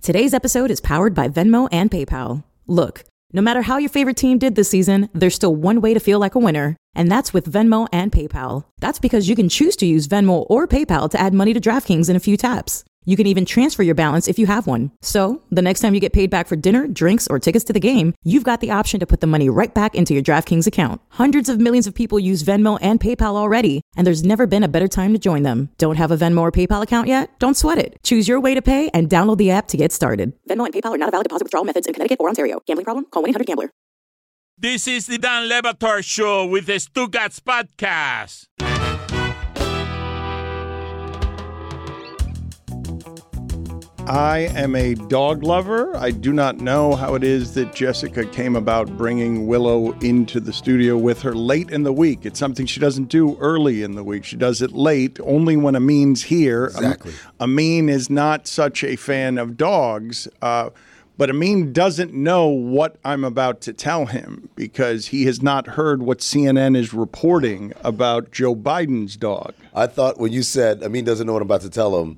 Today's episode is powered by Venmo and PayPal. Look, no matter how your favorite team did this season, there's still one way to feel like a winner, and that's with Venmo and PayPal. That's because you can choose to use Venmo or PayPal to add money to DraftKings in a few taps. You can even transfer your balance if you have one. So, the next time you get paid back for dinner, drinks, or tickets to the game, you've got the option to put the money right back into your DraftKings account. Hundreds of millions of people use Venmo and PayPal already, and there's never been a better time to join them. Don't have a Venmo or PayPal account yet? Don't sweat it. Choose your way to pay and download the app to get started. Venmo and PayPal are not a valid deposit withdrawal methods in Connecticut or Ontario. Gambling problem? Call 1-800-GAMBLER. This is the Dan Le Batard Show with the Stugotz Podcast. I am a dog lover. I do not know how it is that Jessica came about bringing Willow into the studio with her late in the week. It's something she doesn't do early in the week. She does it late, only when Amin's here. Exactly. Amin is not such a fan of dogs, uh, but Amin doesn't know what I'm about to tell him because he has not heard what CNN is reporting about Joe Biden's dog. I thought when you said Amin doesn't know what I'm about to tell him,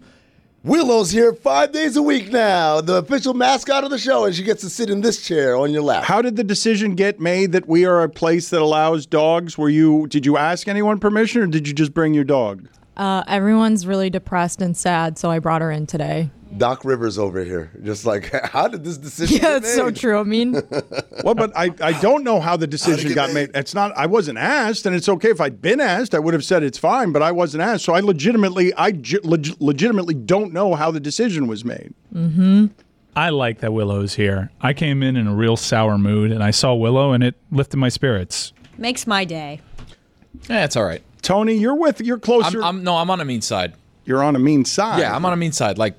Willow's here five days a week now, the official mascot of the show, and she gets to sit in this chair on your lap. How did the decision get made that we are a place that allows dogs? Were you did you ask anyone permission or did you just bring your dog? Uh, everyone's really depressed and sad, so I brought her in today. Doc Rivers over here, just like, how did this decision Yeah, get it's so true. I mean, Well, but I, I don't know how the decision it got get made. It's not I wasn't asked, and it's okay if I'd been asked. I would have said it's fine, but I wasn't asked, so I legitimately I ge- leg- legitimately don't know how the decision was made. Hmm. I like that Willow's here. I came in in a real sour mood and I saw Willow and it lifted my spirits. Makes my day. Yeah, it's all right. Tony, you're with you're closer. I'm, I'm no, I'm on a mean side. you're on a mean side. Yeah, I'm on a mean side. Like,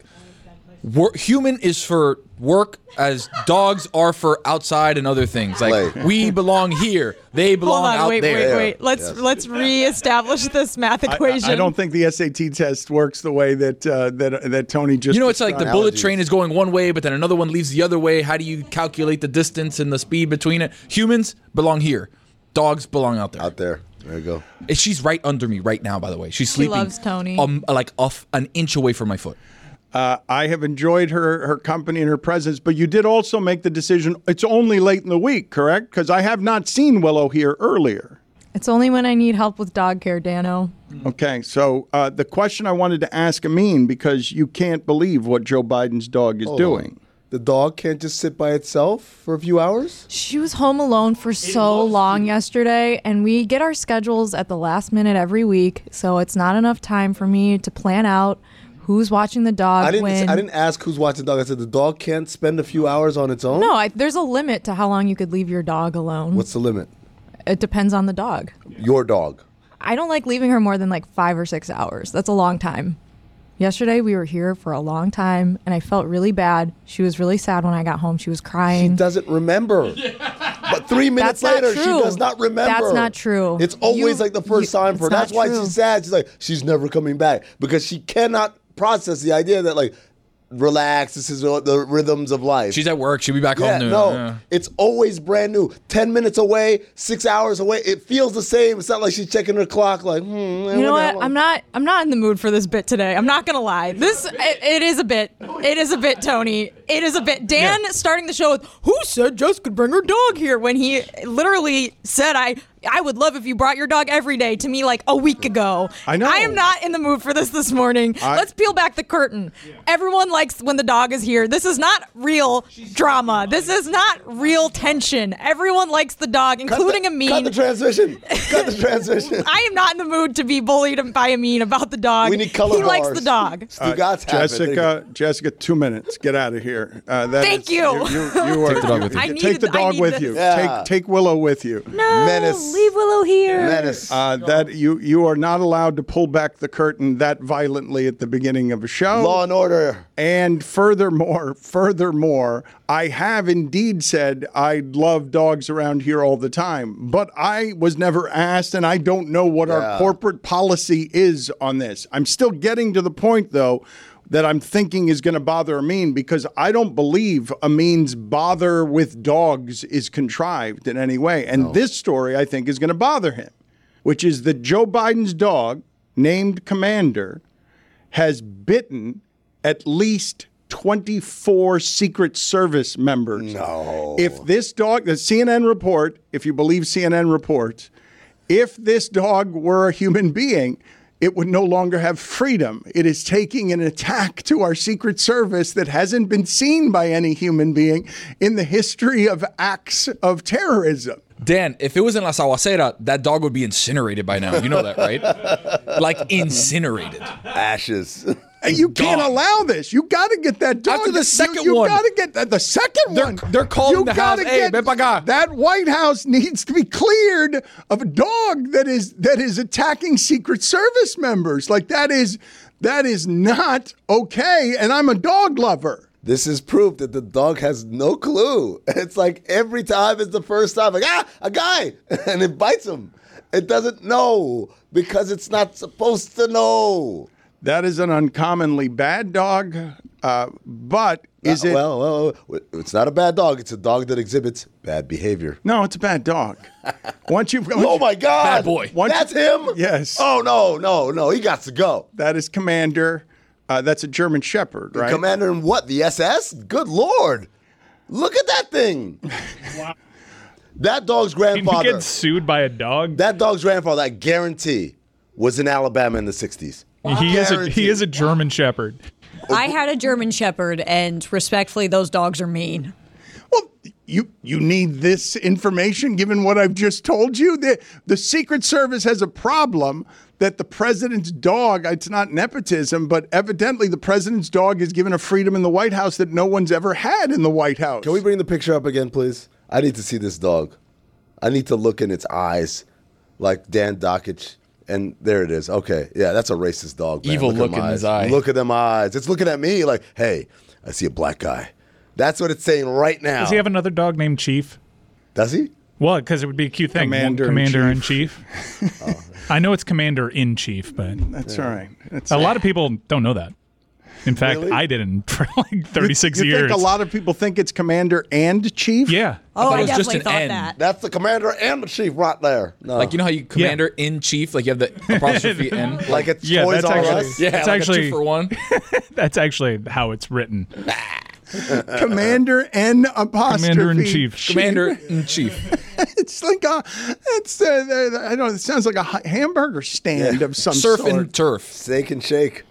wor- human is for work as dogs are for outside and other things. Like, Play. we belong here. They belong hold on, out wait, there. wait, wait. wait. Let's Yes. let's reestablish this math equation. I, I don't think the SAT test works the way that uh, that that Tony just. You know, it's like the described. bullet train is going one way, but then another one leaves the other way. How do you calculate the distance and the speed between it? Humans belong here. Dogs belong out there. Out there. There you go. And She's right under me right now, by the way. She's sleeping. She loves Tony. Um, like off an inch away from my foot. Uh, I have enjoyed her her company and her presence, but you did also make the decision. It's only late in the week, correct? Because I have not seen Willow here earlier. It's only when I need help with dog care, Dano. Okay, so uh, the question I wanted to ask Amin because you can't believe what Joe Biden's dog is doing. The dog can't just sit by itself for a few hours? She was home alone for so long yesterday, and we get our schedules at the last minute every week, so it's not enough time for me to plan out who's watching the dog I didn't. when. I didn't ask who's watching the dog. I said the dog can't spend a few hours on its own. no, I, there's a limit to how long you could leave your dog alone. What's the limit? it depends on the dog. Your dog. I don't like leaving her more than like five or six hours. That's a long time. Yesterday we were here for a long time, and I felt really bad. She was really sad when I got home. She was crying. She doesn't remember. But three minutes That's later, she does not remember. That's not true. It's always You- like the first you- time for her. That's why she's sad. She's like, she's never coming back because she cannot process the idea that like, relax. This is the rhythms of life. She's at work. She'll be back yeah, home noon. no, Yeah. it's always brand new. Ten minutes away, six hours away. It feels the same. It's not like she's checking her clock. Like, hmm. You know what? I'm not. I'm not in the mood for this bit today. I'm not gonna lie. This it, it is a bit. It is a bit, Tony. It is a bit. Dan starting the show with, "Who said Jess could bring her dog here?" When he literally said, "I I would love if you brought your dog every day." To me, like a week ago. I know. I am not in the mood for this this morning. I- Let's peel back the curtain. Everyone likes when the dog is here. This is not real drama. This is not real tension. Everyone likes the dog, including cut the, Amin. Cut the transmission. cut the transmission. I am not in the mood to be bullied by Amin about the dog. We need color He likes the dog. Stugotz have it. There you go. Jessica, Jessica, two minutes. Get out of here. Uh, that Thank is- you. You, you, you are, Take the dog with you. I Take the dog with this. you. Yeah. Take take Willow with you. No, Menace. leave Willow here. Menace. Uh, that you you are not allowed to pull back the curtain that violently at the beginning of a show. Law and order. And furthermore, furthermore, I have indeed said I love dogs around here all the time, but I was never asked, and I don't know what our corporate policy is on this. I'm still getting to the point, though, that I'm thinking is going to bother Amin because I don't believe Amin's bother with dogs is contrived in any way. And this story, I think, is going to bother him, which is that Joe Biden's dog, named Commander, has bitten at least 24 Secret Service members. No. If this dog, the CNN report, if you believe CNN reports, if this dog were a human being, it would no longer have freedom. It is taking an attack to our Secret Service that hasn't been seen by any human being in the history of acts of terrorism. Dan, if it was in La Sagüesera, that dog would be incinerated by now. You know that, right? like incinerated. Ashes. And You can't allow this. You got to get that dog. After the You- second you, one. got to get that. The second They're- one. they're calling you the gotta house, "Hey, get- ven pa' That White House needs to be cleared of a dog that is that is attacking Secret Service members. Like that is that is not okay. And I'm a dog lover. This is proof that the dog has no clue. It's like every time it's the first time, like, ah, a guy, and it bites him. It doesn't know because it's not supposed to know. That is an uncommonly bad dog. Uh, but is it? Well, well, well, it's not a bad dog. It's a dog that exhibits bad behavior. no, it's a bad dog. Once you, Oh my God! Bad boy. Once- That's him. Yes. Oh no, no, no! He got to go. that is Commander. Uh, that's a German Shepherd, right? Commander in what? The SS? Good lord! Look at that thing. wow. That dog's Can you grandfather. get sued by a dog? That dog's grandfather, I guarantee, was in Alabama in the '60s. He is a he is a German Shepherd. I had a German Shepherd, and respectfully, those dogs are mean. Well, you you need this information given what I've just told you. The the Secret Service has a problem that the president's dog, it's not nepotism, but evidently the president's dog is given a freedom in the White House that no one's ever had in the White House. Can we bring the picture up again, please? I need to see this dog. I need to look in its eyes, like Dan Dakich. And there it is. Okay, yeah, that's a racist dog. man. Evil Look at look them in his eyes. eye. Look at them eyes. It's looking at me like, hey, I see a black guy. That's what it's saying right now. Does he have another dog named Chief? Does he? Well, because it would be a cute thing. Commander in Commander in Chief. I know it's Commander in Chief, but That's all right. That's a lot of people don't know that. In fact, Really? I didn't for like 36 you years. think a lot of people think it's Commander and Chief? yeah. Oh, thought I, it was just definitely an thought N. that. That's the commander and the chief right there. No. Like you know how you commander in chief, like you have the apostrophe N. like it's Yeah, Toys that's actually- Us. yeah, It's like a actually- two for one. That's actually how it's written. Commander and apostrophe. Commander in Chief. Commander in chief. It's like a, it's uh, I don't. know, It sounds like a hamburger stand of some Surf sort. and turf. Steak and shake.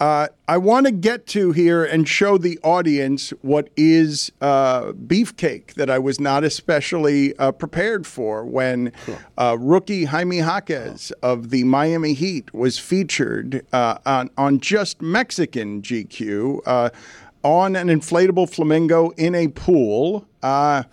Uh, I want to get to here and show the audience what is uh, beefcake that I was not especially uh, prepared for when uh, rookie Jaime Jaquez of the Miami Heat was featured uh, on, on just Mexican GQ uh, on an inflatable flamingo in a pool. Uh,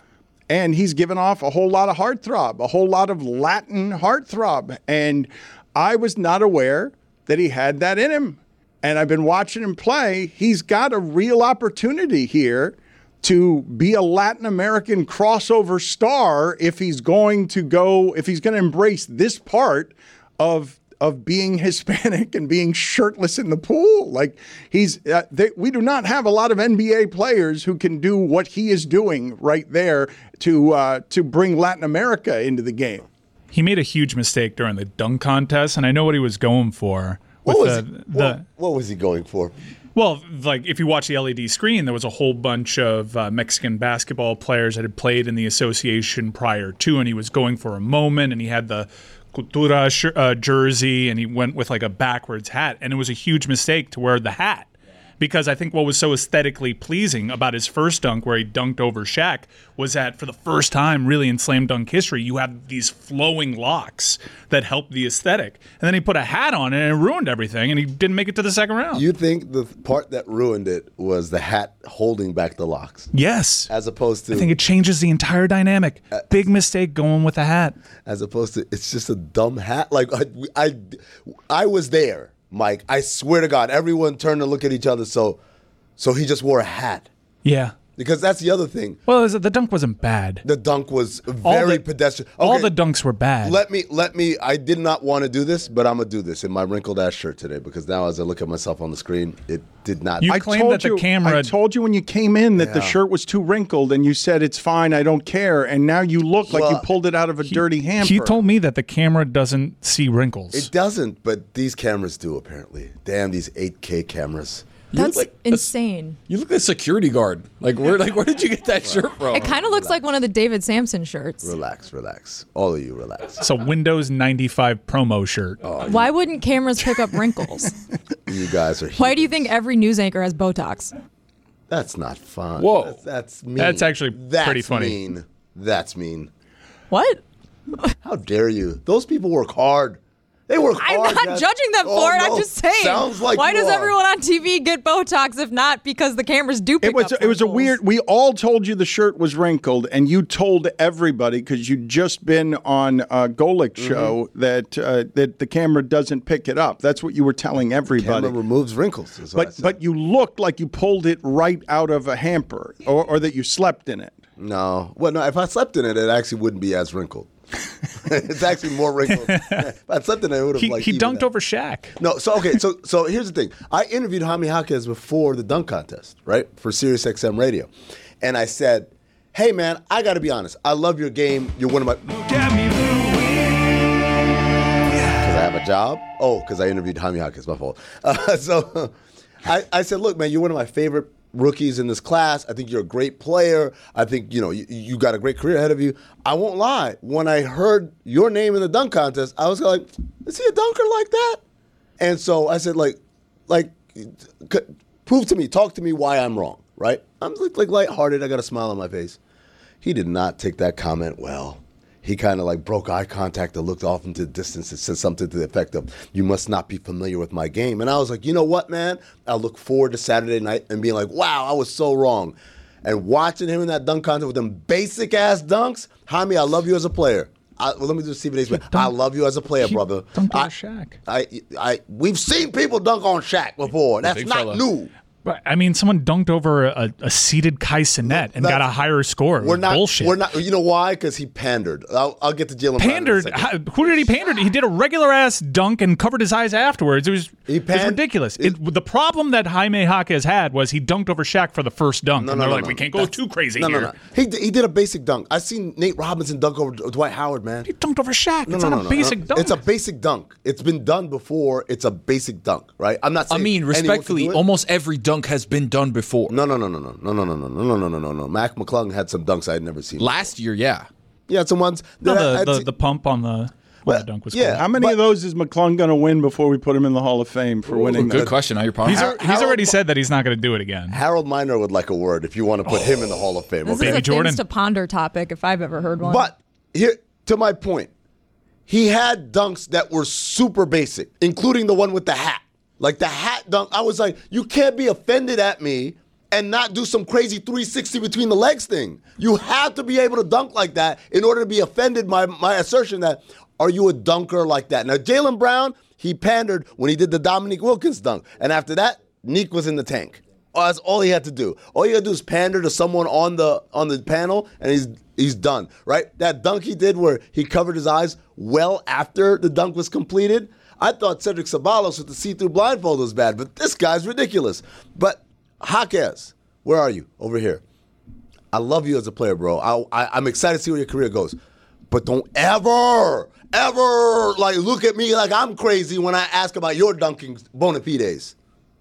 and he's given off a whole lot of heartthrob, a whole lot of Latin heartthrob. And I was not aware that he had that in him. And I've been watching him play. He's got a real opportunity here to be a Latin American crossover star if he's going to go, if he's going to embrace this part of of being Hispanic and being shirtless in the pool. Like he's, uh, they, we do not have a lot of NBA players who can do what he is doing right there to uh, to bring Latin America into the game. He made a huge mistake during the dunk contest, and I know what he was going for. What was, the, he, the what, what was he going for? Well, like if you watch the LED screen, there was a whole bunch of uh, Mexican basketball players that had played in the association prior to, and he was going for a moment, and he had the Cultura sh- uh, jersey, and he went with like a backwards hat, and it was a huge mistake to wear the hat. Because I think what was so aesthetically pleasing about his first dunk, where he dunked over Shaq, was that for the first time, really in slam dunk history, you have these flowing locks that help the aesthetic. And then he put a hat on it and it ruined everything, and he didn't make it to the second round. You think the part that ruined it was the hat holding back the locks, yes. as opposed to I think it changes the entire dynamic. Uh, Big mistake going with a hat. as opposed to it's just a dumb hat. Like I, I, I was there, Mike. I swear to God, everyone turned to look at each other. So, so he just wore a hat Yeah. Because that's the other thing. Well, is it- the dunk wasn't bad. The dunk was very the- pedestrian. All the dunks were bad. Let me, let me. I did not want to do this, but I'm gonna do this in my wrinkled ass shirt today because now, as I look at myself on the screen, it did not. You I claimed told that the you, camera- I told you when you came in that the shirt was too wrinkled, and you said it's fine, I don't care, and now you look like you pulled it out of a dirty hamper. he told me that the camera doesn't see wrinkles. it doesn't, but these cameras do apparently. Damn these 8K cameras. That's like a- insane. You look like a security guard. Like where? Like where did you get that shirt from? It kind of looks like one of the David Samson shirts. Relax, relax. All of you, relax. it's a Windows 95 promo shirt. Oh, Why wouldn't cameras pick up wrinkles? You guys are. Why do you think every news anchor has Botox? That's not fun. Whoa. That's, that's mean. That's actually That's pretty funny. Mean. That's mean. What? How dare you? Those people work hard. They work I'm hard. not guys. judging them Oh, for it. no. I'm just saying. Sounds like Why you does are. everyone on TV get Botox if not because the cameras do pick It was up it was a weird. We all told you the shirt was wrinkled, and you told everybody because you'd just been on a Golic Mm-hmm. show that uh, that the camera doesn't pick it up. That's what you were telling everybody. Camera removes wrinkles. Is what I but but you looked like you pulled it right out of a hamper, or, or that you slept in it. no. Well, no. If I slept in it, it actually wouldn't be as wrinkled. it's actually more wrinkled. something I slept in it, it would have He, like he dunked out. over Shaq. No, so okay, so so here's the thing. I interviewed Jaime Jaquez before the dunk contest, right, for Sirius XM Radio, and I said, "Hey, man, I got to be honest. I love your game. You're one of my." Because I have a job. Oh, because I interviewed Jaime Jaquez. My fault. Uh, so I, I said, "Look, man, you're one of my favorite." Rookies in this class. I think you're a great player. I think you know you, you got a great career ahead of you. I won't lie. When I heard your name in the dunk contest, I was like, "Is he a dunker like that?" And so I said, like, like, prove to me, talk to me why I'm wrong, right? I'm like, like lighthearted. I got a smile on my face. He did not take that comment well. He kind of like broke eye contact and looked off into the distance and said something to the effect of, You must not be familiar with my game. And I was like, You know what, man? I look forward to Saturday night and being like, Wow, I was so wrong. And watching him in that dunk contest with them basic ass dunks, Jaime, I love you as a player. I, well, let me do Stephen A. Smith. I love you as a player, brother. dunked I, over Shaq. I, I, we've seen people dunk on Shaq before. That's not fella. new. But, I mean, someone dunked over a, a seated Kai Cenat and got a higher score. It We're was not. bullshit. We're not. You know why? Because he pandered. I'll, I'll get to Jaylen. Brown in a pandered. How, who did he pander to? He did a regular ass dunk and covered his eyes afterwards. It was, He it was ridiculous. It, the problem that Jaime Jaquez had was he dunked over Shaq for the first dunk, No, and no, they're no, like, no. we can't go That's- too crazy no, here. No, no, He, d- he did a basic dunk. I seen Nate Robinson dunk over Dwight Howard, man. He dunked over Shaq. No, it's no, not no, a no, basic no. dunk. It's a basic dunk. It's been done before. It's a basic dunk, right? I'm not I mean, respectfully, almost every dunk has been done before. No, no, no, no, no, no, no, no, no, no, no, no, no, no, no. Mac McClung had some dunks I had never seen. Last year, yeah. He had some ones. no, the, I'd the, the pump on the, Well, the dunk was yeah, cool. How many But- of those is McClung going to win before we put him in the Hall of Fame for winning? Good that? question. Now you're probably He's, Har- he's already Ma- said that he's not going to do it again. Harold Miner would like a word if you want to put him in the Hall of Fame. This okay? is Baby a Jordan. things to ponder topic if I've ever heard one. But here, to my point, he had dunks that were super basic, including the one with the hat. Like the hat dunk, I was like, you can't be offended at me and not do some crazy 360 between the legs thing. You have to be able to dunk like that in order to be offended by my assertion that, are you a dunker like that? Now, Jaylen Brown, he pandered when he did the Dominique Wilkins dunk. And after that, Neek was in the tank. That's all he had to do. All had to do is pander to someone on the on the panel, and he's he's done. Right? That dunk he did where he covered his eyes well after the dunk was completed. I thought Cedric Ceballos with the see-through blindfold was bad, but this guy's ridiculous. But Jaquez, where are you? Over here. I love you as a player, bro. I, I'm excited to see where your career goes, but don't ever ever like look at me like I'm crazy when I ask about your dunking bona fides,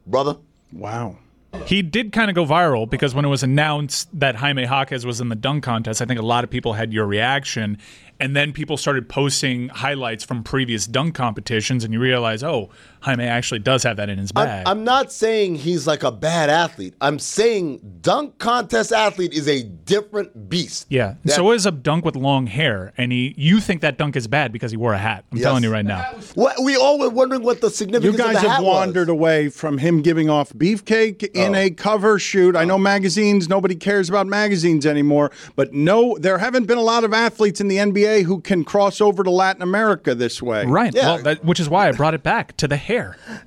brother. Wow. He did kind of go viral because when it was announced that Jaime Jaquez was in the dunk contest, I think a lot of people had your reaction. And then people started posting highlights from previous dunk competitions, and you realize, oh, Jaime actually does have that in his bag. I'm, I'm not saying he's like a bad athlete. I'm saying dunk contest athlete is a different beast. yeah. That- so is a dunk with long hair, and he you think that dunk is bad because he wore a hat. I'm Yes. telling you right now. What, we all were wondering what the You significance guys of the hat was. You guys have wandered away from him giving off beefcake in Oh. a cover shoot. I know oh. magazines, nobody cares about magazines anymore, but no, there haven't been a lot of athletes in the NBA who can cross over to Latin America this way. Right. Well, that, which is why I brought it back to the hair.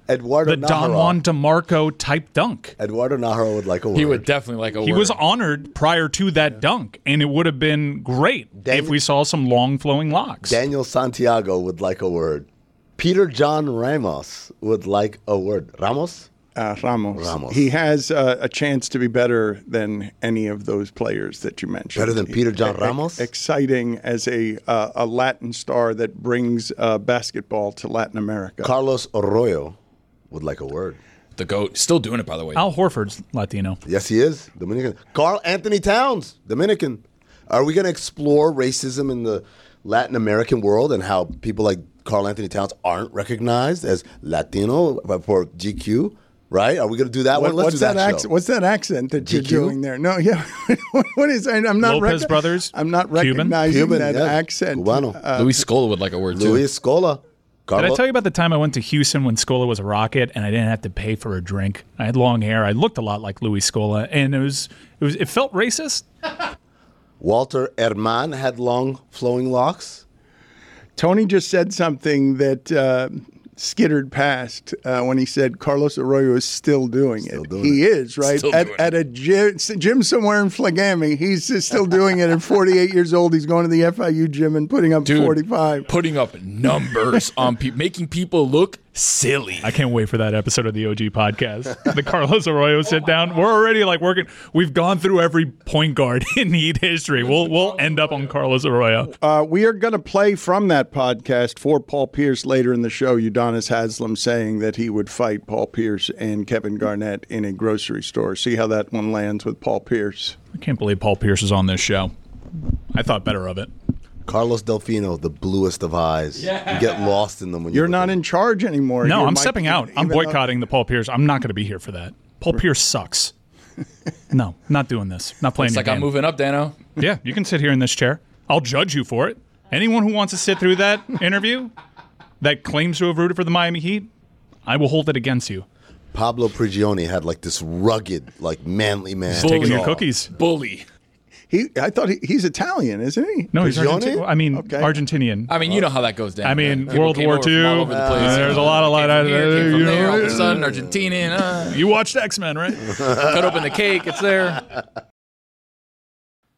Eduardo the Don Najera. Juan DeMarco type dunk. Eduardo Najera would like a word. He would definitely like a word. He word. was honored prior to that dunk, and it would have been great if we saw some long flowing locks. Daniel Santiago would like a word. Peter John Ramos would like a word. Ramos? Uh, Ramos. Ramos. He has uh, a chance to be better than any of those players that you mentioned. Better than Peter John E- Ramos? Exciting as a uh, a Latin star that brings uh, basketball to Latin America. Carlos Arroyo would like a word. The GOAT. Still doing it, by the way. Al Horford's Latino. Yes, he is. Dominican. Karl-Anthony Towns, Dominican. Are we going to explore racism in the Latin American world and how people like Karl-Anthony Towns aren't recognized as Latino for GQ? Right? Are we going to do that What- one? Let's what's do that, that, show. accent? What's that accent that you're doing there? No, yeah. what is? I- I'm not. Lopez Brothers? I'm not Cuban? recognizing Cuban, that yeah. accent. Cubano. Uh, Luis Scola would like a word too. Luis Scola. Did I tell you about the time I went to Houston when Scola was a rocket and I didn't have to pay for a drink? I had long hair. I looked a lot like Luis Scola, and it was it was it felt racist. Walter Herrmann had long flowing locks. Tony just said something that uh, skittered past uh, when he said Carlos Arroyo is still doing it. doing he is right Still at, doing at a gym, gym somewhere in Flagami. He's still doing it. At 48 years old, he's going to the FIU gym and putting up Dude, 45. Putting up numbers on people, making people look silly. I can't wait for that episode of the OG podcast. The Carlos Arroyo sit down. We're already like working. We've gone through every point guard in Heat history. We'll we'll end up on Carlos Arroyo. Uh, we are going to play from that podcast for Paul Pierce later in the show. Udonis Haslam saying that he would fight Paul Pierce and Kevin Garnett in a grocery store. See how that one lands with Paul Pierce. I can't believe Paul Pierce is on this show. I thought better of it. Carlos Delfino, the bluest of eyes. Yeah. You get lost in them when You're look not at in charge anymore. No, You're I'm Mike- stepping out. I'm even though- boycotting the Paul Pierce. I'm not going to be here for that. Paul Pierce sucks. No, not doing this. Not playing It's your like I'm moving up, Dano. Yeah, you can sit here in this chair. I'll judge you for it. Anyone who wants to sit through that interview that claims to have rooted for the Miami Heat, I will hold it against you. Pablo Prigioni had like this rugged, like manly man. Taking your cookies. Bully. He, I thought he, he's Italian, isn't he? No, he's Prigioni? Argentinian. I mean, Okay. Argentinian. I mean, you know how that goes down. I mean, man. People World came War over from II. all over the place. uh, there's a lot of light Came out from here, there. came from there. All of a sudden, Argentinian. Uh, You watched X Men, right? cut open the cake. It's there.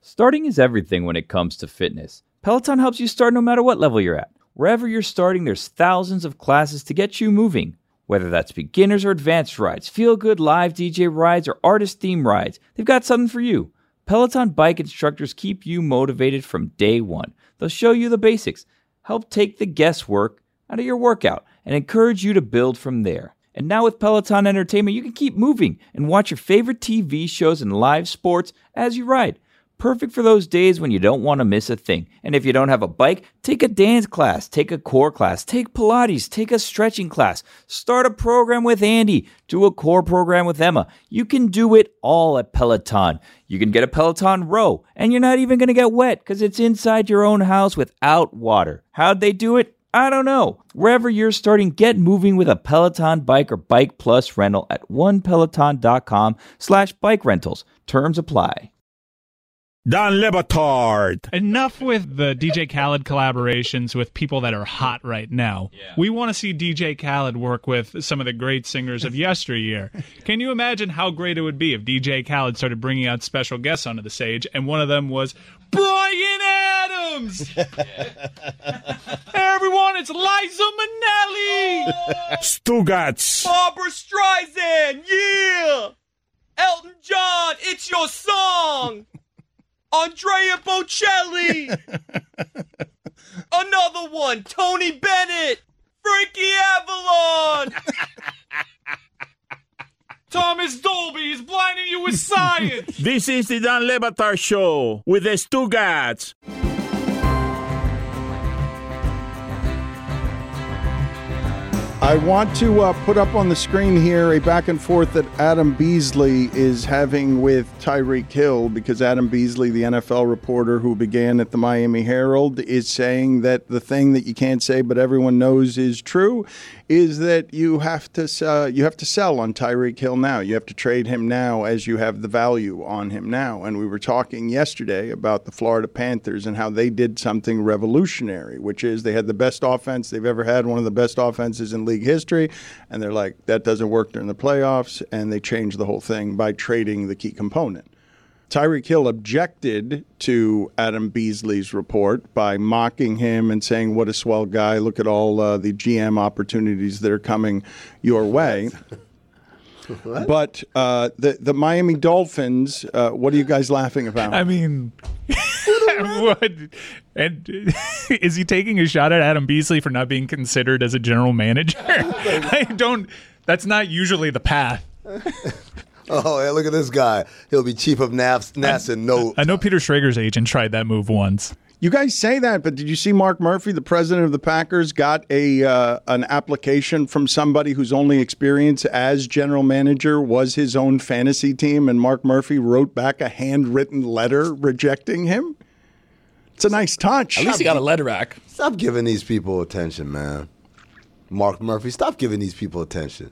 Starting is everything when it comes to fitness. Peloton helps you start no matter what level you're at. Wherever you're starting, there's thousands of classes to get you moving. Whether that's beginners or advanced rides, feel good live DJ rides, or artist theme rides, they've got something for you. Peloton bike instructors keep you motivated from day one. They'll show you the basics, help take the guesswork out of your workout, and encourage you to build from there. And now with Peloton Entertainment, you can keep moving and watch your favorite TV shows and live sports as you ride. Perfect for those days when you don't want to miss a thing. And if you don't have a bike, take a dance class, take a core class, take Pilates, take a stretching class, start a program with Andy, do a core program with Emma. You can do it all at Peloton. You can get a Peloton row, and you're not even going to get wet because it's inside your own house without water. How'd they do it? I don't know. Wherever you're starting, get moving with a Peloton bike or Bike Plus rental at onepeloton.com slash bike rentals. Terms apply. Don Le Batard. Enough with the DJ Khaled collaborations with people that are hot right now. We want to see DJ Khaled work with some of the great singers of yesteryear. Can you imagine how great it would be if DJ Khaled started bringing out special guests onto the stage and one of them was Bryan Adams? Everyone, it's Liza Minnelli! Oh. Stugotz. Barbra Streisand, yeah! Elton John, it's your song! Andrea Bocelli! Another one, Tony Bennett! Frankie Avalon! Thomas Dolby is blinding you with science. This is the Dan Le Batard Show with the Stugotz. I want to uh, put up on the screen here a back and forth that Adam Beasley is having with Tyreek Hill because Adam Beasley, the NFL reporter who began at the Miami Herald, is saying that the thing that you can't say but everyone knows is true is that you have to uh, you have to sell on Tyreek Hill now. You have to trade him now as you have the value on him now. And we were talking yesterday about the Florida Panthers and how they did something revolutionary, which is they had the best offense they've ever had, one of the best offenses in league history, and they're like that doesn't work during the playoffs, and they changed the whole thing by trading the key component. Tyreek Hill objected to Adam Beasley's report by mocking him and saying, What a swell guy. Look at all uh, the GM opportunities that are coming your way. But uh, the, the Miami Dolphins, uh, what are you guys laughing about? I mean, what? And is he taking a shot at Adam Beasley for not being considered as a general manager? I don't. That's not usually the path. Oh, hey, look at this guy. He'll be chief of NAS, NASA. No, I know Peter Schrager's agent tried that move once. You guys say that, but did you see Mark Murphy, the president of the Packers, got a uh, an application from somebody whose only experience as general manager was his own fantasy team, and Mark Murphy wrote back a handwritten letter rejecting him? It's a nice touch. At least he got a letter back. Stop giving these people attention, man. Mark Murphy, stop giving these people attention.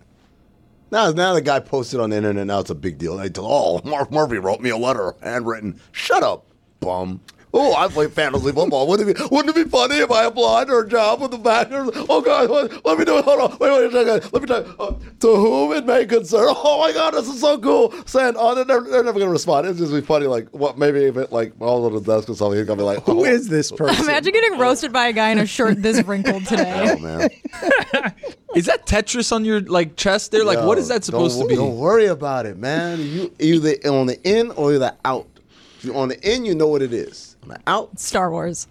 Now, now the guy posted on the internet. Now it's a big deal. They tell, oh, Mark Murphy wrote me a letter, handwritten. Shut up, bum. Oh, I play fantasy football. Wouldn't it be, wouldn't it be funny if I applied for a job with the Packers? Oh God, what, let me do it. Hold on, wait, wait a second. Let me tell you. Uh, to whom it may concern. Oh my God, this is so cool. Saying, oh, they're never, they're never gonna respond. It's just be funny. Like, what? Maybe if it like all on the desk or something, he's gonna be like, Who oh, is this person? Imagine getting roasted by a guy in a shirt this wrinkled today. Oh man. Is that Tetris on your like chest there? Like, what is that supposed to be? Don't worry about it, man. You either on the in or you're the out. If you're on the in, you know what it is. On the out, Star Wars.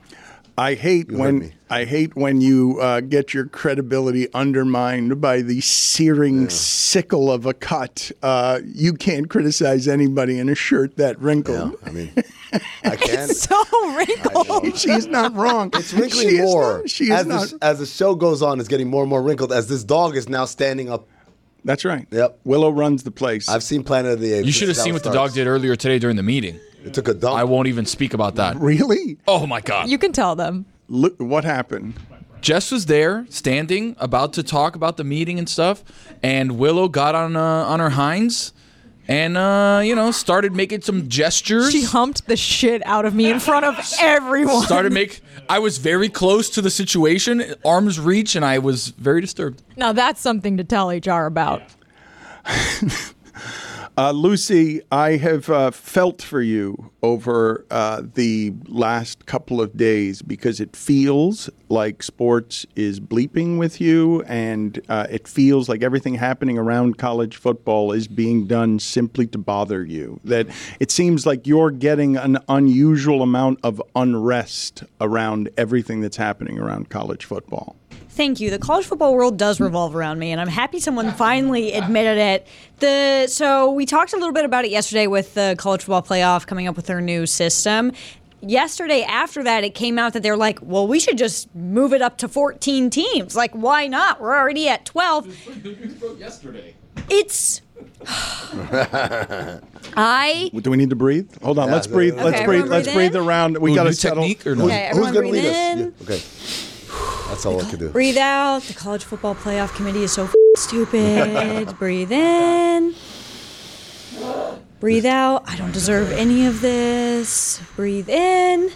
I hate heard when. I hate when you uh, get your credibility undermined by the searing sickle of a cut. Uh, you can't criticize anybody in a shirt that wrinkled. I mean, I can't. So wrinkled. She's not wrong. It's wrinkling She is more not- she is as not. the, as the show goes on. It's getting more and more wrinkled as this dog is now standing up. That's right. Yep. Willow runs the place. I've seen Planet of the Apes. You should have seen what it the dog did earlier today during the meeting. It took a dump. I won't even speak about that. really? Oh my god. You can tell them. Look, what happened? Jess was there, standing, about to talk about the meeting and stuff, and Willow got on uh, on her hinds, and uh, you know started making some gestures. She humped the shit out of me in front of everyone. started make. I was very close to the situation, arm's reach, and I was very disturbed. Now that's something to tell HR about. Uh, Lucy, I have uh, felt for you over uh, the last couple of days because it feels like sports is bleeping with you, and uh, it feels like everything happening around college football is being done simply to bother you. That it seems like you're getting an unusual amount of unrest around everything that's happening around college football. Thank you. The college football world does revolve around me, and I'm happy someone finally admitted it. The so we talked a little bit about it yesterday with the college football playoff coming up with their new system. Yesterday, after that, it came out that they're like, "Well, we should just move it up to 14 teams. Like, why not? We're already at 12." Yesterday. It's I Do we need to breathe? Hold on, Yeah, let's breathe. okay, let's breathe. everyone Let's breathe breathe around. We got to settle. technique or no? Okay, Who's everyone gonna breathe lead us? Yeah, okay. That's all I could do. Breathe out. The college football playoff committee is so f- stupid. Breathe in. Breathe out. I don't deserve any of this. Breathe in.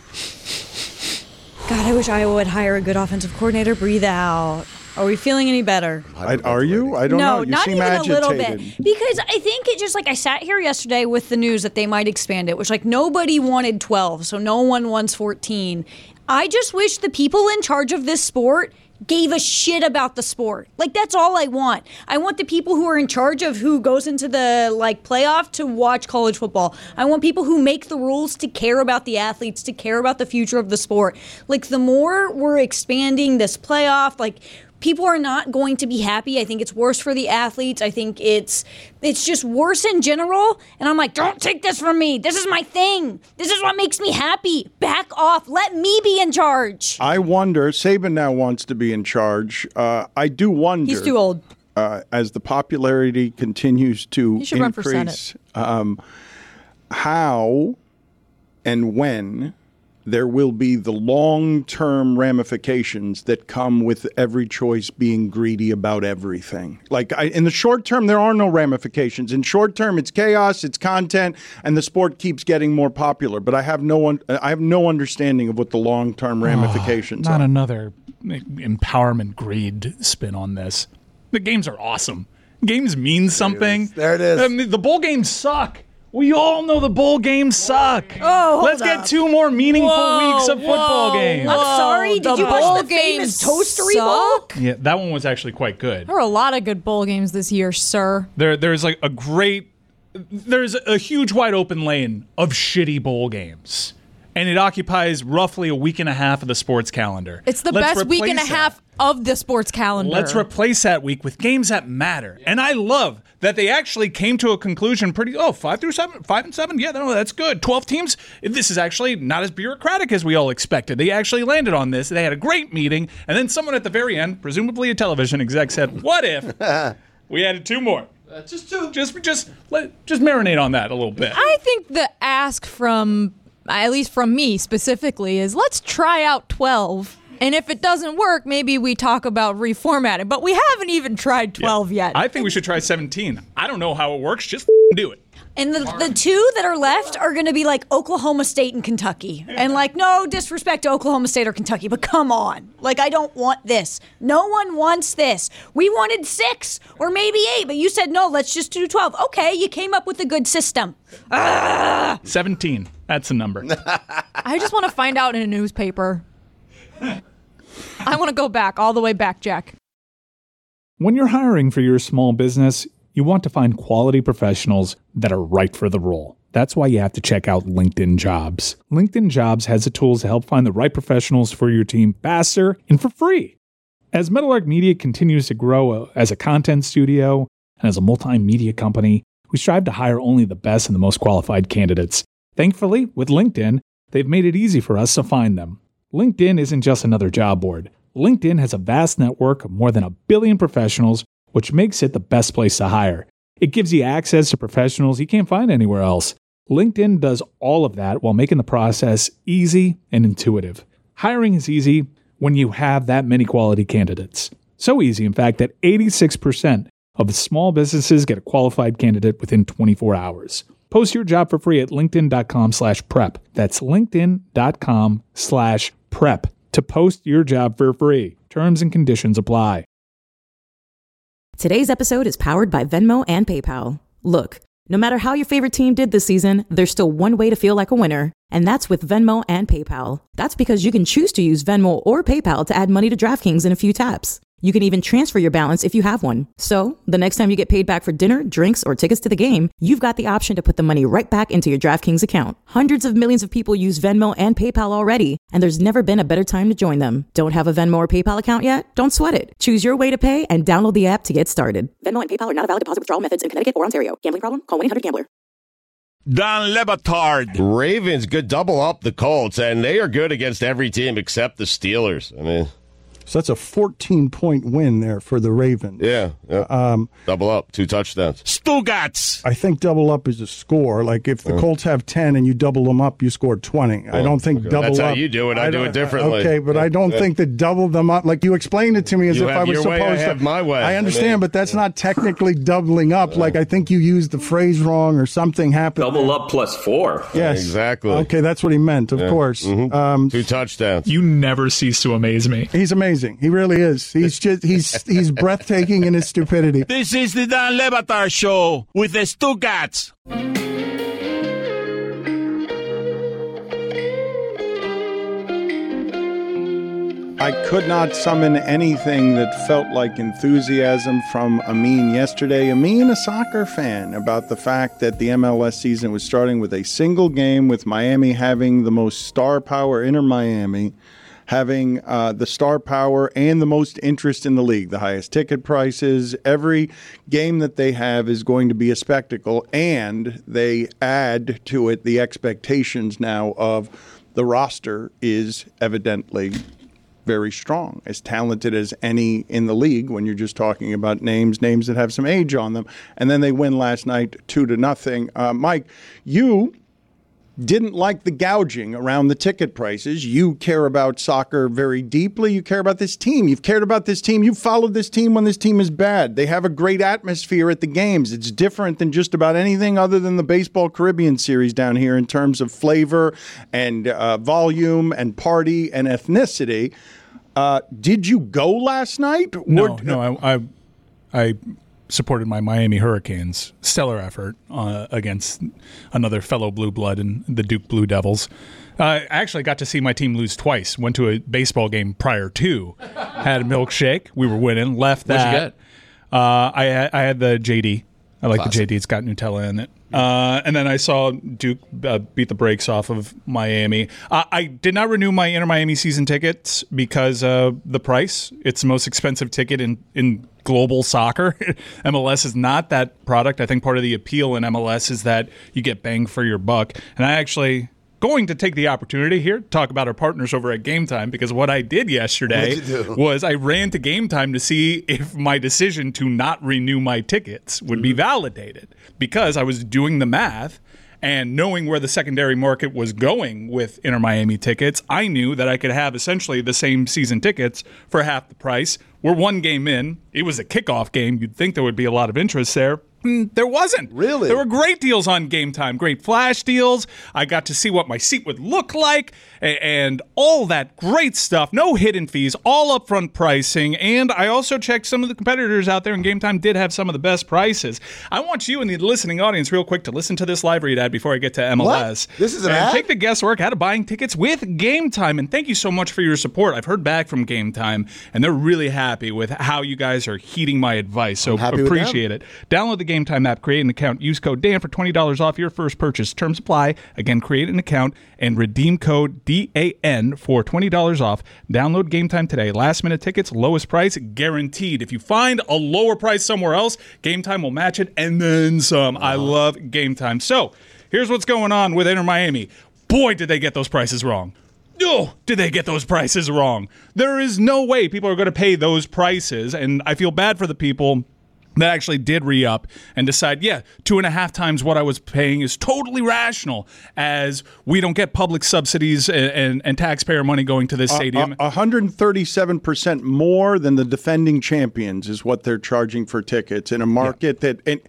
God, I wish Iowa would hire a good offensive coordinator. Breathe out. Are we feeling any better? I, are you? I don't no, know. You not seem even agitated. a little bit. Because I think it just like I sat here yesterday with the news that they might expand it, which like nobody wanted 12, so no one wants 14. I just wish the people in charge of this sport gave a shit about the sport. Like that's all I want. I want the people who are in charge of who goes into the like playoff to watch college football. I want people who make the rules to care about the athletes, to care about the future of the sport. Like the more we're expanding this playoff, like people are not going to be happy. I think it's worse for the athletes. I think it's it's just worse in general. And I'm like, don't take this from me. This is my thing. This is what makes me happy. Back off. Let me be in charge. I wonder. Saban now wants to be in charge. Uh, I do wonder. He's too old. Uh, as the popularity continues to He should run for increase, um, how and when there will be the long term ramifications that come with every choice being greedy about everything. Like I, in the short term, there are no ramifications. In short term, it's chaos, it's content, and the sport keeps getting more popular. But I have no one, I have no understanding of what the long term ah, ramifications are. Not are. another empowerment greed spin on this. The games are awesome. Games mean something. There it is. I mean, the bowl games suck. We all know the bowl games suck. Oh, hold let's get up. two more meaningful Whoa, weeks of football whoa, games. I'm sorry. Did the you bowl watch the famous games Toastery Bowl? suck? Yeah, that one was actually quite good. There were a lot of good bowl games this year, sir. There, there's like a great, there's a huge wide open lane of shitty bowl games, and it occupies roughly a week and a half of the sports calendar. It's the Let's best week and a replace that. half of the sports calendar. Let's replace that week with games that matter. And I love that they actually came to a conclusion pretty oh, five through seven, five and seven. Yeah, no, that's good. Twelve teams. This is actually not as bureaucratic as we all expected. They actually landed on this. They had a great meeting, and then someone at the very end, presumably a television exec, said, What if we added two more? Uh, just two. Just just let just marinate on that a little bit. I think the ask from, at least from me specifically, is let's try out 12. And if it doesn't work, maybe we talk about reformatting. But we haven't even tried 12 yet. I think we should try 17. I don't know how it works. Just do it. And the, the two that are left are going to be like Oklahoma State and Kentucky. And like, no disrespect to Oklahoma State or Kentucky, but come on. Like, I don't want this. No one wants this. We wanted six or maybe eight, but you said no, let's just do 12. Okay, you came up with a good system. 17. That's a number. I just want to find out in a newspaper. I want to go back, all the way back, Jack. When you're hiring for your small business, you want to find quality professionals that are right for the role. That's why you have to check out LinkedIn Jobs. LinkedIn Jobs has the tools to help find the right professionals for your team faster and for free. As Meadowlark Media continues to grow uh, as a content studio and as a multimedia company, we strive to hire only the best and the most qualified candidates. Thankfully, with LinkedIn, they've made it easy for us to find them. LinkedIn isn't just another job board. LinkedIn has a vast network of more than a billion professionals, which makes it the best place to hire. It gives you access to professionals you can't find anywhere else. LinkedIn does all of that while making the process easy and intuitive. Hiring is easy when you have that many quality candidates. So easy, in fact, that 86% of small businesses get a qualified candidate within 24 hours. Post your job for free at linkedin.com slash prep. That's linkedin.com slash prep to post your job for free. Terms and conditions apply. Today's episode is powered by Venmo and PayPal. Look, no matter how your favorite team did this season, there's still one way to feel like a winner, and that's with Venmo and PayPal. That's because you can choose to use Venmo or PayPal to add money to DraftKings in a few taps. You can even transfer your balance if you have one. So, the next time you get paid back for dinner, drinks, or tickets to the game, you've got the option to put the money right back into your DraftKings account. Hundreds of millions of people use Venmo and PayPal already, and there's never been a better time to join them. Don't have a Venmo or PayPal account yet? Don't sweat it. Choose your way to pay and download the app to get started. Venmo and PayPal are not a valid deposit withdrawal methods in Connecticut or Ontario. Gambling problem? Call 1-800-GAMBLER. Don Le Batard. Ravens good double up the Colts, and they are good against every team except the Steelers. I mean, So that's a 14 point win there for the Ravens. yeah, yeah. Um, double up, two touchdowns. Stugotz. I think double up is a score. Like if the Colts have 10 and you double them up, you score 20. I don't think okay. double That's up. how you do it. I do don't- it differently. Okay, but I don't Yeah. think that double them up, like you explained it to me as You if have I was your supposed way, I to. have my way. I I understand, mean- but that's not technically doubling up. Like I think you used the phrase wrong or something happened. Double up plus four. Yes. Exactly. Okay, that's what he meant, of Yeah. course. Mhm. Um, Two touchdowns. You never cease to amaze me. he's amazing. He really is. He's just he's he's breathtaking in his stupidity. This is the Dan Le Batard Show with the Stugotz. I could not summon anything that felt like enthusiasm from Amin yesterday. Amin, a soccer fan, about the fact that the MLS season was starting with a single game, with Miami having the most star power, Inter Miami, having uh, the star power and the most interest in the league, the highest ticket prices. Every game that they have is going to be a spectacle, and they add to it the expectations now of the roster is evidently very strong, as talented as any in the league when you're just talking about names, names that have some age on them. And then they win last night two to nothing. Uh, Mike, you didn't like the gouging around the ticket prices. You care about soccer very deeply. You care about this team. You've cared about this team. You've followed this team when this team is bad. They have a great atmosphere at the games. It's different than just about anything other than the Baseball Caribbean series down here in terms of flavor and uh, volume and party and ethnicity. Uh, did you go last night? No, no, I, I, I supported my Miami Hurricanes. Stellar effort uh, against another fellow blue blood and the Duke Blue Devils. Uh, I actually got to see my team lose twice. Went to a baseball game prior to, had a milkshake. We were winning. Left that. you get? Uh, I had- I had the JD. I like Classic. the JD. It's got Nutella in it. Uh, and then I saw Duke uh, beat the brakes off of Miami. Uh, I did not renew my Inter Miami season tickets because uh, the price. It's the most expensive ticket in in global soccer. MLS is not that product. I think part of the appeal in MLS is that you get bang for your buck. And I actually going to take the opportunity here to talk about our partners over at Game Time because what I did yesterday What'd you do? was I ran to Game Time to see if my decision to not renew my tickets would Mm-hmm. be validated because I was doing the math and knowing where the secondary market was going with Inter Miami tickets, I knew that I could have essentially the same season tickets for half the price. We're one game in. It was a kickoff game. You'd think there would be a lot of interest there. Mm, There wasn't. Really? There were great deals on Game Time, great flash deals. I got to see what my seat would look like and all that great stuff. No hidden fees, all upfront pricing. And I also checked some of the competitors out there, and Game Time did have some of the best prices. I want you in the listening audience, real quick, to listen to this live read ad before I get to MLS. What? This is an and ad? Take the guesswork out of buying tickets with Game Time. And thank you so much for your support. I've heard back from Game Time, and they're really happy with how you guys are heeding my advice. So appreciate it. Download the Game Time app, create an account, use code Dan for $20 off your first purchase. Terms apply. Again, create an account and redeem code DAN for $20 off. Download Game Time today. Last minute tickets, lowest price guaranteed. If you find a lower price somewhere else, Game Time will match it and then some. I love Game Time. So here's what's going on with Inter Miami. Boy, did they get those prices wrong. Oh, did they get those prices wrong? There is no way people are going to pay those prices. And I feel bad for the people that actually did re up and decide, yeah, two and a half times what I was paying is totally rational, as we don't get public subsidies and, and, and taxpayer money going to this stadium. A- a- 137% more than the defending champions is what they're charging for tickets in a market that in,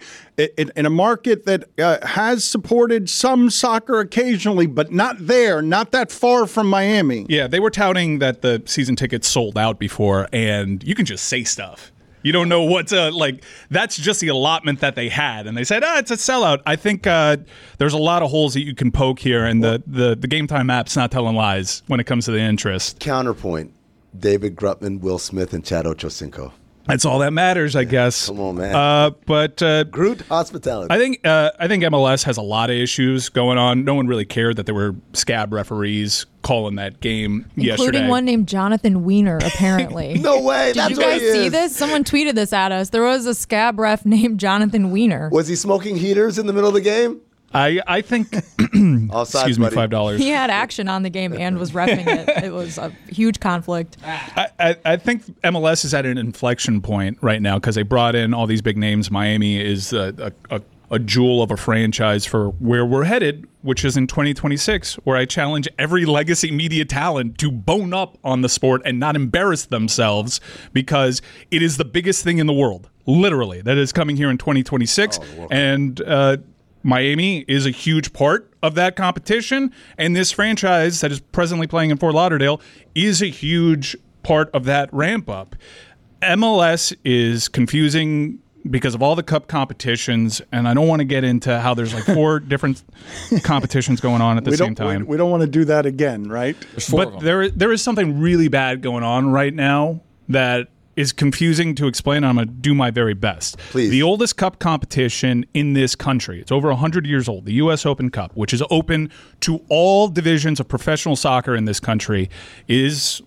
in, in a market that uh, has supported some soccer occasionally, but not there, not that far from Miami. Yeah, they were touting that the season tickets sold out before, and you can just say stuff. You don't know what to like. That's just the allotment that they had, and they said, "Ah, it's a sellout." I think uh, there's a lot of holes that you can poke here, and the, the the Game Time app's not telling lies when it comes to the interest. Counterpoint: David Grutman, Will Smith, and Chad Ochocinco. That's all that matters, I guess. Come on, man. Uh, but uh, Groot hospitality. I think uh, I think MLS has a lot of issues going on. No one really cared that there were scab referees calling that game yesterday. including yesterday. one named Jonathan Weiner. apparently. no way. Did That's you what guys he see is. this? Someone tweeted this at us. There was a scab ref named Jonathan Weiner. Was he smoking heaters in the middle of the game? I I think. Offsides, excuse me, buddy. five dollars. He had action on the game and was refing it. It was a huge conflict. I, I, I think MLS is at an inflection point right now because they brought in all these big names. Miami is a, a, a, a jewel of a franchise for where we're headed, which is in 2026, where I challenge every legacy media talent to bone up on the sport and not embarrass themselves because it is the biggest thing in the world, literally, that is coming here in 2026. and uh, Miami is a huge part of that competition, and this franchise that is presently playing in Fort Lauderdale is a huge part of that ramp up. MLS is confusing because of all the cup competitions, and I don't want to get into how there's like four different competitions going on at the we same don't, we- time. We, don't want to do that again, right? but there there is something really bad going on right now that is confusing to explain. I'm going to do my very best. Please. The oldest cup competition in this country. It's over 100 years old. The U.S. Open Cup, which is open to all divisions of professional soccer in this country, is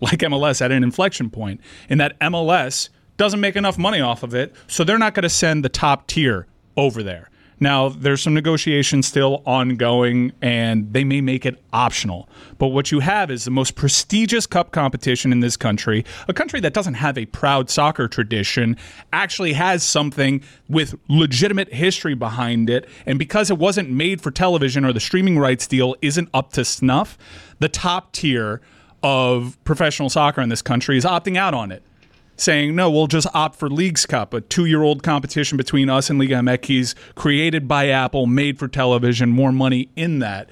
like MLS, at an inflection point in that MLS doesn't make enough money off of it, so they're not going to send the top tier over there. Now, there's some negotiations still ongoing, and they may make it optional. But what you have is the most prestigious cup competition in this country, a country that doesn't have a proud soccer tradition, actually has something with legitimate history behind it. And because it wasn't made for television or the streaming rights deal isn't up to snuff, the top tier of professional soccer in this country is opting out on it saying, no, we'll just opt for Leagues Cup, a two year old competition between us and Liga MX, created by Apple, made for television, more money in that.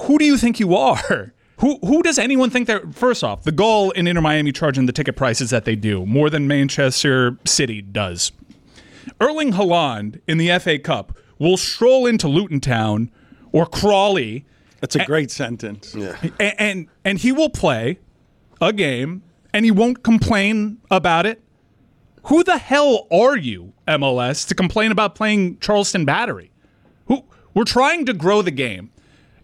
Who do you think you are? Who, who does anyone think that? First off, the goal in Inter Miami charging the ticket prices that they do, more than Manchester City does. Erling Haaland in the FA Cup will stroll into Luton Town or Crawley. That's a great sentence. Yeah. And, and and he will play a game and he won't complain about it. Who the hell are you, MLS, to complain about playing Charleston Battery? Who we're trying to grow the game.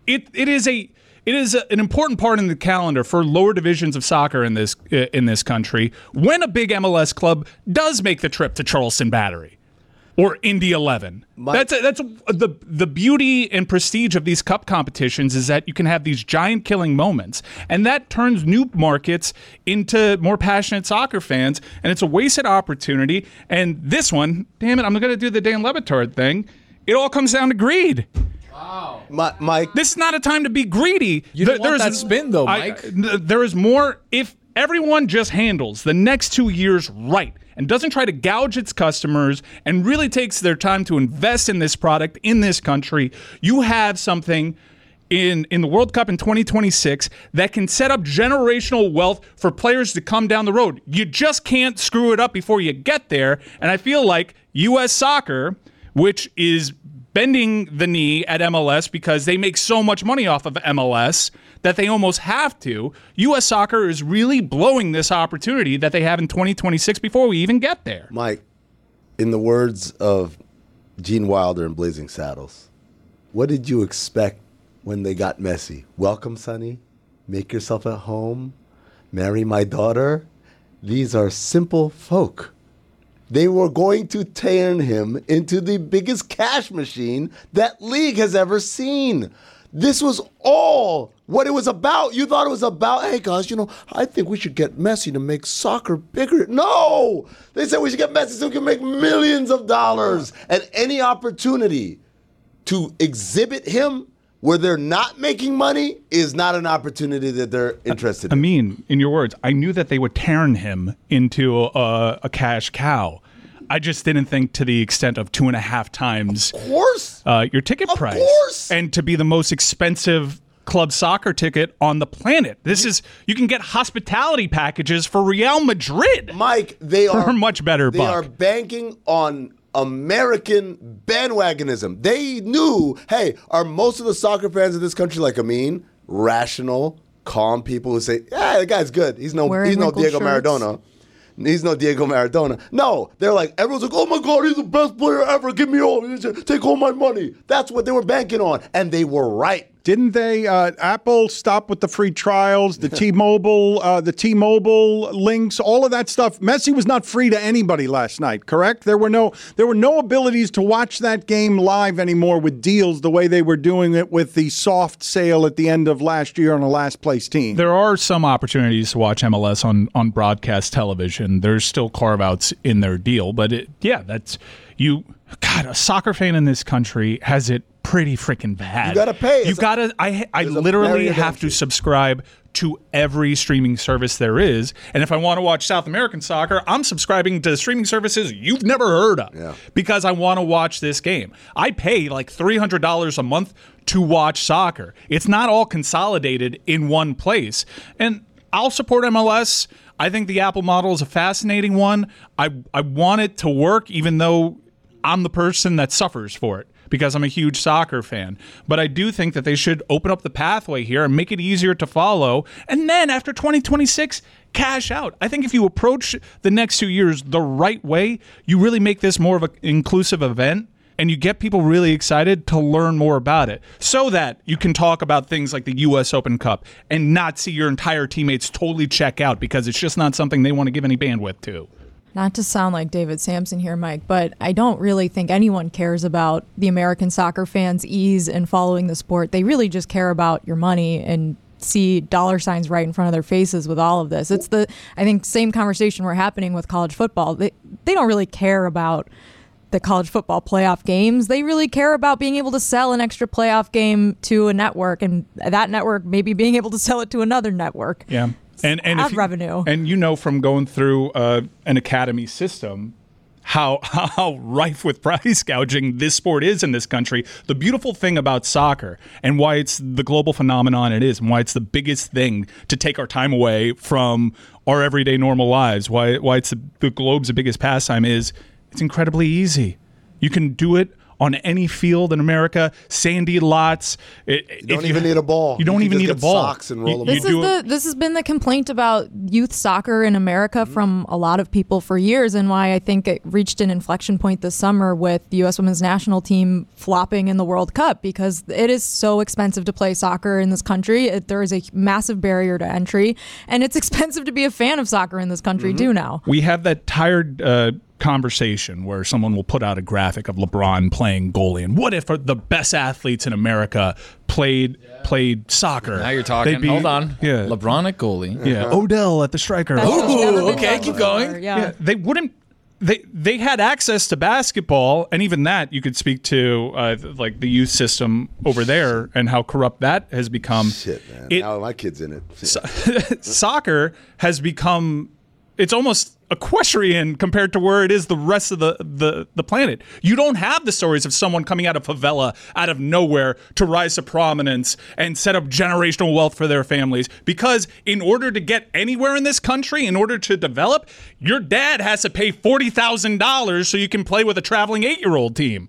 It it is a it is a, an important part in the calendar for lower divisions of soccer in this in this country when a big MLS club does make the trip to Charleston Battery or Indy 11. that's a, that's a, the the beauty and prestige of these cup competitions is that you can have these giant killing moments, and that turns new markets into more passionate soccer fans, and it's a wasted opportunity. And this one, damn it, I'm going to do the Dan Le Batard thing. It all comes down to greed. My, Mike, this is not a time to be greedy. You don't want that spin, though, Mike. th- there is more. If everyone just handles the next two years right and doesn't try to gouge its customers and really takes their time to invest in this product in this country, you have something in in the World Cup in 2026 that can set up generational wealth for players to come down the road. You just can't screw it up before you get there. And I feel like US soccer, which is bending the knee at MLS because they make so much money off of MLS that they almost have to. US soccer is really blowing this opportunity that they have in 2026 before we even get there. Mike, in the words of Gene Wilder in Blazing Saddles, what did you expect when they got Messi? Welcome, Sonny. Make yourself at home. Marry my daughter. These are simple folk. They were going to turn him into the biggest cash machine that league has ever seen. This was all what it was about. You thought it was about, hey guys, you know, I think we should get Messi to make soccer bigger. No! They said we should get Messi so we can make millions of dollars. And any opportunity to exhibit him where they're not making money is not an opportunity that they're interested I in. mean, in your words, I knew that they would turn him into a, a cash cow. I just didn't think to the extent of two and a half times Of course. uh, your ticket price, course. and to be the most expensive club soccer ticket on the planet. This is you can get hospitality packages for Real Madrid. Mike, they for are much better but They buck. are banking on American bandwagonism. They knew, hey, are most of the soccer fans in this country like Amin, rational, calm people who say, yeah, the guy's good. He's no, Wearing he's no Diego shirts. Maradona. He's no Diego Maradona. No, they're like everyone's like, "Oh my God, he's the best player ever! Give me all, take all my money." That's what they were banking on, and they were right. Didn't they? Uh, Apple stop with the free trials, the T-Mobile, uh, the T-Mobile links, all of that stuff. Messi was not free to anybody last night. Correct? There were no, there were no abilities to watch that game live anymore with deals the way they were doing it with the soft sale at the end of last year on a last place team. There are some opportunities to watch MLS on, on broadcast television. There's still carve outs in their deal, but it, yeah, that's you. God, a soccer fan in this country has it pretty freaking bad. You gotta pay. You It's a- gotta. I I literally have to subscribe to every streaming service there is, and if I want to watch South American soccer, I'm subscribing to streaming services you've never heard of because I want to watch this game. I pay like three hundred dollars a month to watch soccer. It's not all consolidated in one place, and I'll support MLS. I think the Apple model is a fascinating one. I I want it to work, even though I'm the person that suffers for it because I'm a huge soccer fan. But I do think that they should open up the pathway here and make it easier to follow. And then after 2026, cash out. I think if you approach the next two years the right way, you really make this more of an inclusive event. and you get people really excited to learn more about it so that you can talk about things like the US Open Cup and not see your entire teammates totally check out because it's just not something they want to give any bandwidth to. Not to sound like David Samson here, Mike, but I don't really think anyone cares about the American soccer fans' ease in following the sport. They really just care about your money and see dollar signs right in front of their faces with all of this. It's the I think same conversation we're happening with college football. They they don't really care about the college football playoff games. They really care about being able to sell an extra playoff game to a network and that network maybe being able to sell it to another network. Yeah. And and you- revenue. And you know from going through uh, an academy system how how rife with price gouging this sport is in this country. The beautiful thing about soccer and why it's the global phenomenon it is, and why it's the biggest thing to take our time away from our everyday normal lives. Why why it's the, the globe's biggest pastime is it's incredibly easy. You can do it on any field in America, sandy lots. you don't even need a ball. You don't You even need just a get ball. socks and roll You- them you This is the this has been the complaint about youth soccer in America Mm-hmm. from a lot of people for years, and why I think it reached an inflection point this summer with the U.S. Women's National Team flopping in the World Cup because it is so expensive to play soccer in this country. It, there is a massive barrier to entry, and it's expensive to be a fan of soccer in this country Mm-hmm. too now. We have that tired uh, conversation where someone will put out a graphic of LeBron playing goalie, and what if the best athletes in America played played soccer? Now you're talking. They'd be- Hold on. Yeah, LeBron at goalie. yeah. Odell at the striker. Ooh, okay, keep going. Yeah. Yeah, they wouldn't. They they had access to basketball, and even that you could speak to, uh, like the youth system over there and how corrupt that has become. Shit, man. It- now my kid's in it. soccer has become it's almost equestrian compared to where it is the rest of the, the, the planet. You don't have the stories of someone coming out of favela out of nowhere to rise to prominence and set up generational wealth for their families because in order to get anywhere in this country, in order to develop, your dad has to pay $40,000 so you can play with a traveling 8-year-old team.